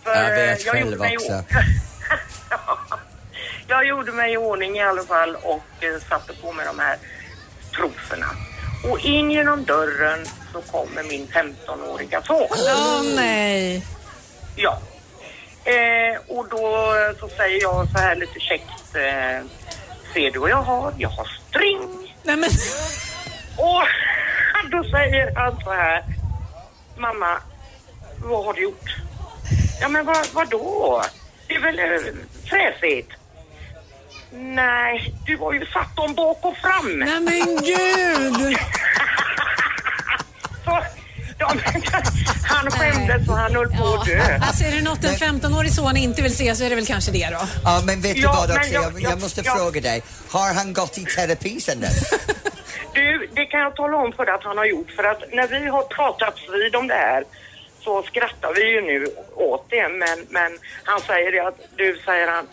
Speaker 14: För,
Speaker 5: Jag
Speaker 14: eh,
Speaker 5: vet
Speaker 14: gjorde
Speaker 5: själv
Speaker 14: mig i-
Speaker 5: också. (laughs)
Speaker 14: jag gjorde mig i ordning i alla fall och eh, satte på mig de här trosorna. Och in genom dörren så kommer min 15-åriga son.
Speaker 6: Åh nej.
Speaker 14: Ja. Eh, och då så säger jag så här lite käckt. Eh, ser du vad jag har? Jag har string.
Speaker 6: Nej men. (laughs)
Speaker 14: Och då säger han så här. Mamma, vad har du gjort? Ja men vad, vad då? Det är väl eh, fräsigt? Nej, du har ju satt dem bak och fram.
Speaker 6: Nej men gud! (laughs)
Speaker 14: Så, de, (laughs) han skämdes och han höll på att dö.
Speaker 6: Alltså är det något en 15-årig son inte vill se så är det väl kanske det då.
Speaker 5: Ja, men vet du
Speaker 14: Ja,
Speaker 5: vad
Speaker 14: men
Speaker 5: också?
Speaker 14: jag-
Speaker 5: Jag, jag,
Speaker 14: jag-
Speaker 5: måste
Speaker 14: jag-
Speaker 5: fråga dig. Har han gått i terapi sen dess? (laughs)
Speaker 14: Du, det kan jag tala om för att han har gjort. För att när vi har pratats vid om det här så skrattar vi ju nu åt det. Men, men han säger det att, du säger han,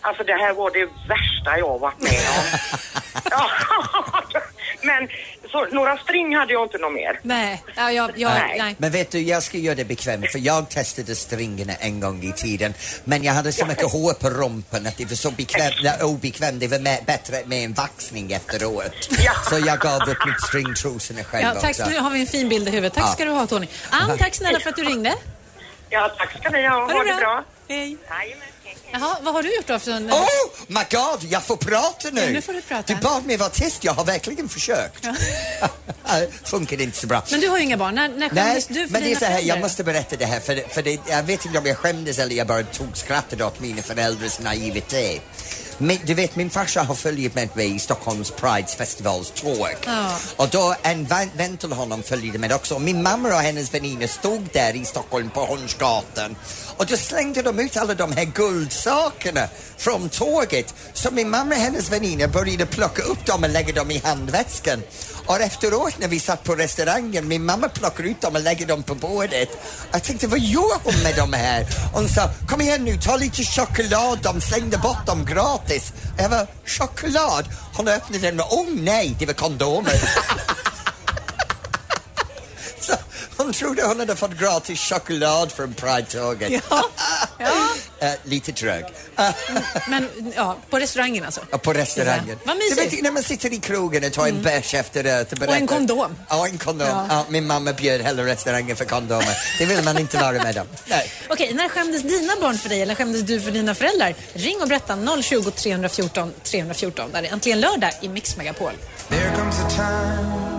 Speaker 14: alltså det här var det värsta jag varit med om. (laughs) ja, (laughs) men så några string hade jag inte något mer.
Speaker 6: Nej, ja, jag, jag,
Speaker 14: Nej.
Speaker 6: nej.
Speaker 5: Men vet du, jag ska göra det bekvämt för jag testade stringerna en gång i tiden men jag hade så mycket hår på rumpan att det var så bekvämt, obekvämt, det var med, bättre med en vaxning efteråt. Så jag gav upp mitt stringtrosorna själv
Speaker 6: Ja, tack,
Speaker 5: också.
Speaker 6: nu har vi en fin bild i huvudet. Tack
Speaker 5: Ja.
Speaker 6: ska du ha Tony. Ann, tack snälla för att du ringde.
Speaker 14: Ja, tack ska ni ha. Ha, det bra.
Speaker 6: Hej. Jaha, vad har du gjort då? För en...
Speaker 5: Oh my god, jag får prata nu!
Speaker 6: Ja, nu får du prata.
Speaker 5: Du bad mig vara tyst, jag har verkligen försökt. (laughs) Funkar inte så bra.
Speaker 6: Men du har ju inga barn. När, när
Speaker 5: Nej,
Speaker 6: skämdes du för
Speaker 5: men det är så här, jag måste berätta det här för, för det, jag vet inte om jag skämdes eller jag bara tog skrattade åt mina föräldrars naivitet. Men, du vet, min farsa har följt med mig i Stockholms Prides festivals tåg.
Speaker 6: Ja.
Speaker 5: Och då en vän, vän till honom följde med också. Min mamma och hennes väninnor stod där i Stockholm på Hornsgatan. Och då slängde de ut alla de här guldsakerna från tåget. Så min mamma och hennes väninnor började plocka upp dem och lägga dem i handväskan. Och efteråt när vi satt på restaurangen, min mamma plockar ut dem och lägger dem på bordet. Jag tänkte, vad gör hon med de här? Hon sa, kom igen nu, ta lite choklad. De slängde bort dem gratis. Jag var choklad? Hon öppnade den och, oh nej, det var kondomer. (laughs) Hon trodde hon hade fått gratis choklad från Pride-tåget.
Speaker 6: Ja. (laughs)
Speaker 5: Eh, lite trög.
Speaker 6: Men ja, på restaurangen alltså?
Speaker 5: Ja, på restaurangen.
Speaker 6: Vad
Speaker 5: Du
Speaker 6: mysigt.
Speaker 5: vet när man sitter i krogen och tar en bärs efteråt och berättar.
Speaker 6: en kondom.
Speaker 5: Ja, en kondom.
Speaker 6: Ja.
Speaker 5: Ja. min mamma bjöd hela restaurangen för kondomer. Det vill man inte vara med om. (laughs) Nej.
Speaker 6: Okej, när skämdes dina barn för dig eller skämdes du för dina föräldrar? Ring och berätta 020 314 314. Där är äntligen lördag i Mix Megapol.
Speaker 15: There comes a time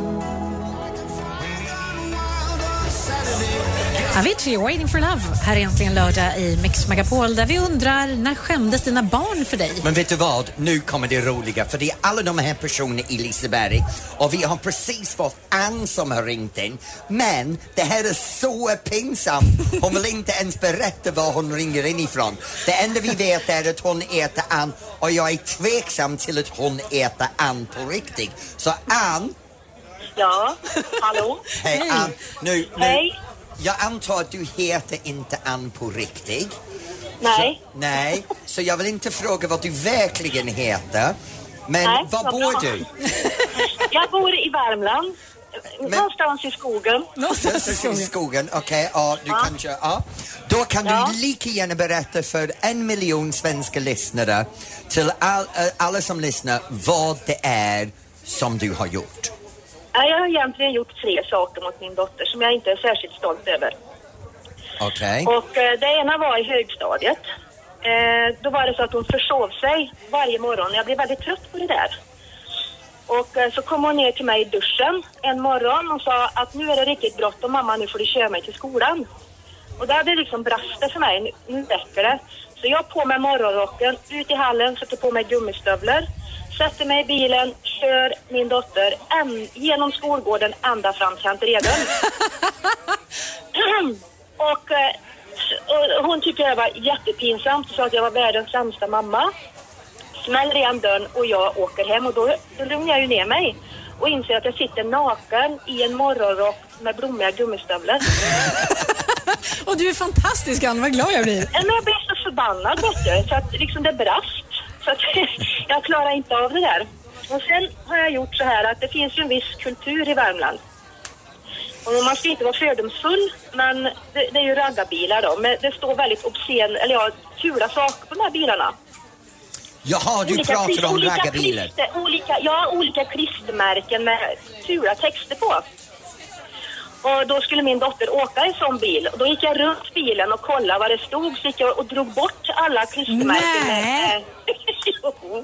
Speaker 6: Avicii, Waiting for Love. Här är äntligen lördag i Mix Megapol där vi undrar när skämdes dina barn för dig?
Speaker 5: Men vet du vad? Nu kommer det roliga för det är alla de här personerna i Liseberg och vi har precis fått Ann som har ringt in. Men det här är så pinsamt. Hon vill inte ens berätta var hon ringer in ifrån. Det enda vi vet är att hon äter Ann och jag är tveksam till att hon äter Ann på riktigt. Så Ann,
Speaker 16: Ja, hallå?
Speaker 5: hej Ann. Nu, nu,
Speaker 16: Hej.
Speaker 5: Jag antar att du heter inte Ann på riktigt.
Speaker 16: Nej.
Speaker 5: Så, nej, så jag vill inte fråga vad du verkligen heter. Men
Speaker 16: Nej,
Speaker 5: var
Speaker 16: vad
Speaker 5: bor
Speaker 16: bra.
Speaker 5: du?
Speaker 16: Jag bor i Värmland. någonstans i skogen.
Speaker 5: Någonstans i skogen, okej, ja, du
Speaker 16: Ja.
Speaker 5: kanske, ja. Då kan
Speaker 16: Ja.
Speaker 5: du lika gärna berätta för en miljon svenska lyssnare, till all, eh, alla som lyssnar, vad det är som du har gjort.
Speaker 16: Ja, Jag har egentligen gjort tre saker mot min dotter som jag inte är särskilt stolt över.
Speaker 5: Okej?
Speaker 16: Och eh, det ena var i högstadiet. Eh, då var det så att hon försov sig varje morgon. Jag blev väldigt trött på det där. Och eh, så kom hon ner till mig i duschen en morgon och sa att nu är det riktigt bråttom mamma, nu får du köra mig till skolan. Och där hade det liksom brast det för mig, nu, nu räcker det. Så jag på mig morgonrocken, ut i hallen, sätter på mig gummistövlar, sätter mig i bilen, kör min dotter en, genom skolgården ända fram till entrén. (laughs) och, eh, och hon tyckte det var jättepinsamt och sa att jag var världens sämsta mamma. Smäller igen dörren och jag åker hem och då, då lugnar jag ju ner mig och inser att jag sitter naken i en morgonrock med blommiga gummistövlar. (laughs)
Speaker 6: Och du är fantastisk Ann, vad glad jag blir.
Speaker 16: Men jag blev så förbannad vet du, så att liksom det brast. Så att (laughs) jag klarar inte av det där. Och sen har jag gjort så här att det finns ju en viss kultur i Värmland. Och man ska inte vara fördomsfull, men det, det är ju raggarbilar då. Men det står väldigt obscen, eller ja, fula saker på de här bilarna.
Speaker 5: Jaha, du
Speaker 16: Olika
Speaker 5: pratar om
Speaker 16: olika
Speaker 5: raggarbilar.
Speaker 16: Olika, ja, olika klistermärken med fula texter på. Och då skulle min dotter åka i sån bil. Och då gick jag runt bilen och kollade vad det stod. Så gick jag och drog bort alla klistermärken. med- (laughs) Jo.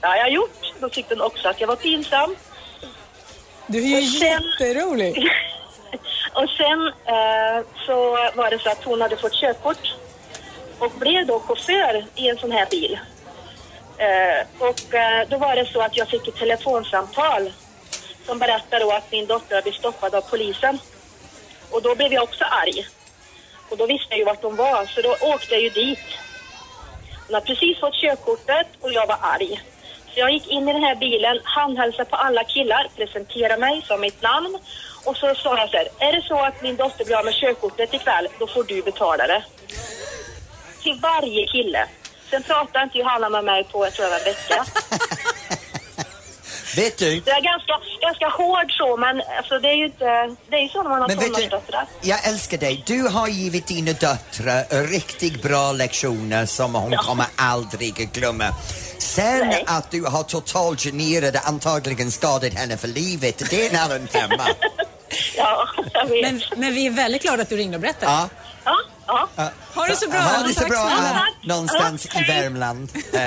Speaker 16: Det har jag gjort. Då tyckte hon också att jag var pinsam.
Speaker 6: Du är ju
Speaker 16: sen-
Speaker 6: jätterolig. (laughs)
Speaker 16: Och sen eh, så var det så att hon hade fått körkort och blev då chaufför i en sån här bil. Eh, och eh, då var det så att jag fick ett telefonsamtal som berättade då att min dotter hade blivit stoppad av polisen. Och då blev jag också arg. Och då visste jag ju vart de var, så då åkte jag ju dit. Hon har precis fått körkortet och jag var arg. Så jag gick in i den här bilen, handhälsade på alla killar, presenterade mig som mitt namn och så sa jag så här, är det så att min dotter blir av med körkortet ikväll, då får du betala det. Till varje kille. Sen pratade inte Johanna med mig på, jag tror det var en vecka.
Speaker 5: Vet du,
Speaker 16: jag är ganska, ganska hård så, men alltså, det är ju inte, det är ju så när man har
Speaker 5: Men vet du-
Speaker 16: tonårsdöttrar.
Speaker 5: jag älskar dig. Du har givit dina döttrar riktigt bra lektioner som hon kommer aldrig glömma. Sen att du har totalt generat och antagligen skadat henne för livet, det är en annan femma. (laughs)
Speaker 16: Ja, jag vet.
Speaker 6: Men, men vi är väldigt glada att du ringde och berättade.
Speaker 5: Ja.
Speaker 16: Ja, ja.
Speaker 5: Ja.
Speaker 6: Ha det så bra,
Speaker 5: Ha det så bra. Ann, någonstans
Speaker 16: Ja,
Speaker 5: i. Värmland. Eh.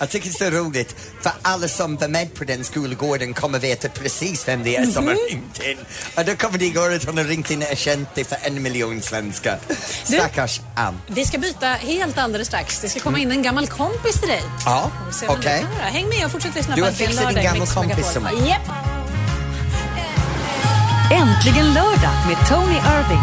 Speaker 5: Jag tycker det är så roligt, för alla som var med på den skolgården kommer veta precis vem det är som har
Speaker 6: Mhm.
Speaker 5: ringt in. Och då kommer det gå att hon har ringt in och känt det för en miljon svenskar. Stackars Ann.
Speaker 6: Vi ska byta helt alldeles strax. Det ska komma in en gammal kompis till dig.
Speaker 5: Ja, okej.
Speaker 6: vara. Häng med och fortsätt lyssna
Speaker 5: Du
Speaker 6: på
Speaker 5: har
Speaker 6: Äntligen
Speaker 5: fixat din
Speaker 6: lördag i
Speaker 5: gammal
Speaker 6: Mix
Speaker 5: kompis som mig.
Speaker 6: Japp.
Speaker 4: Äntligen lördag med Tony Irving.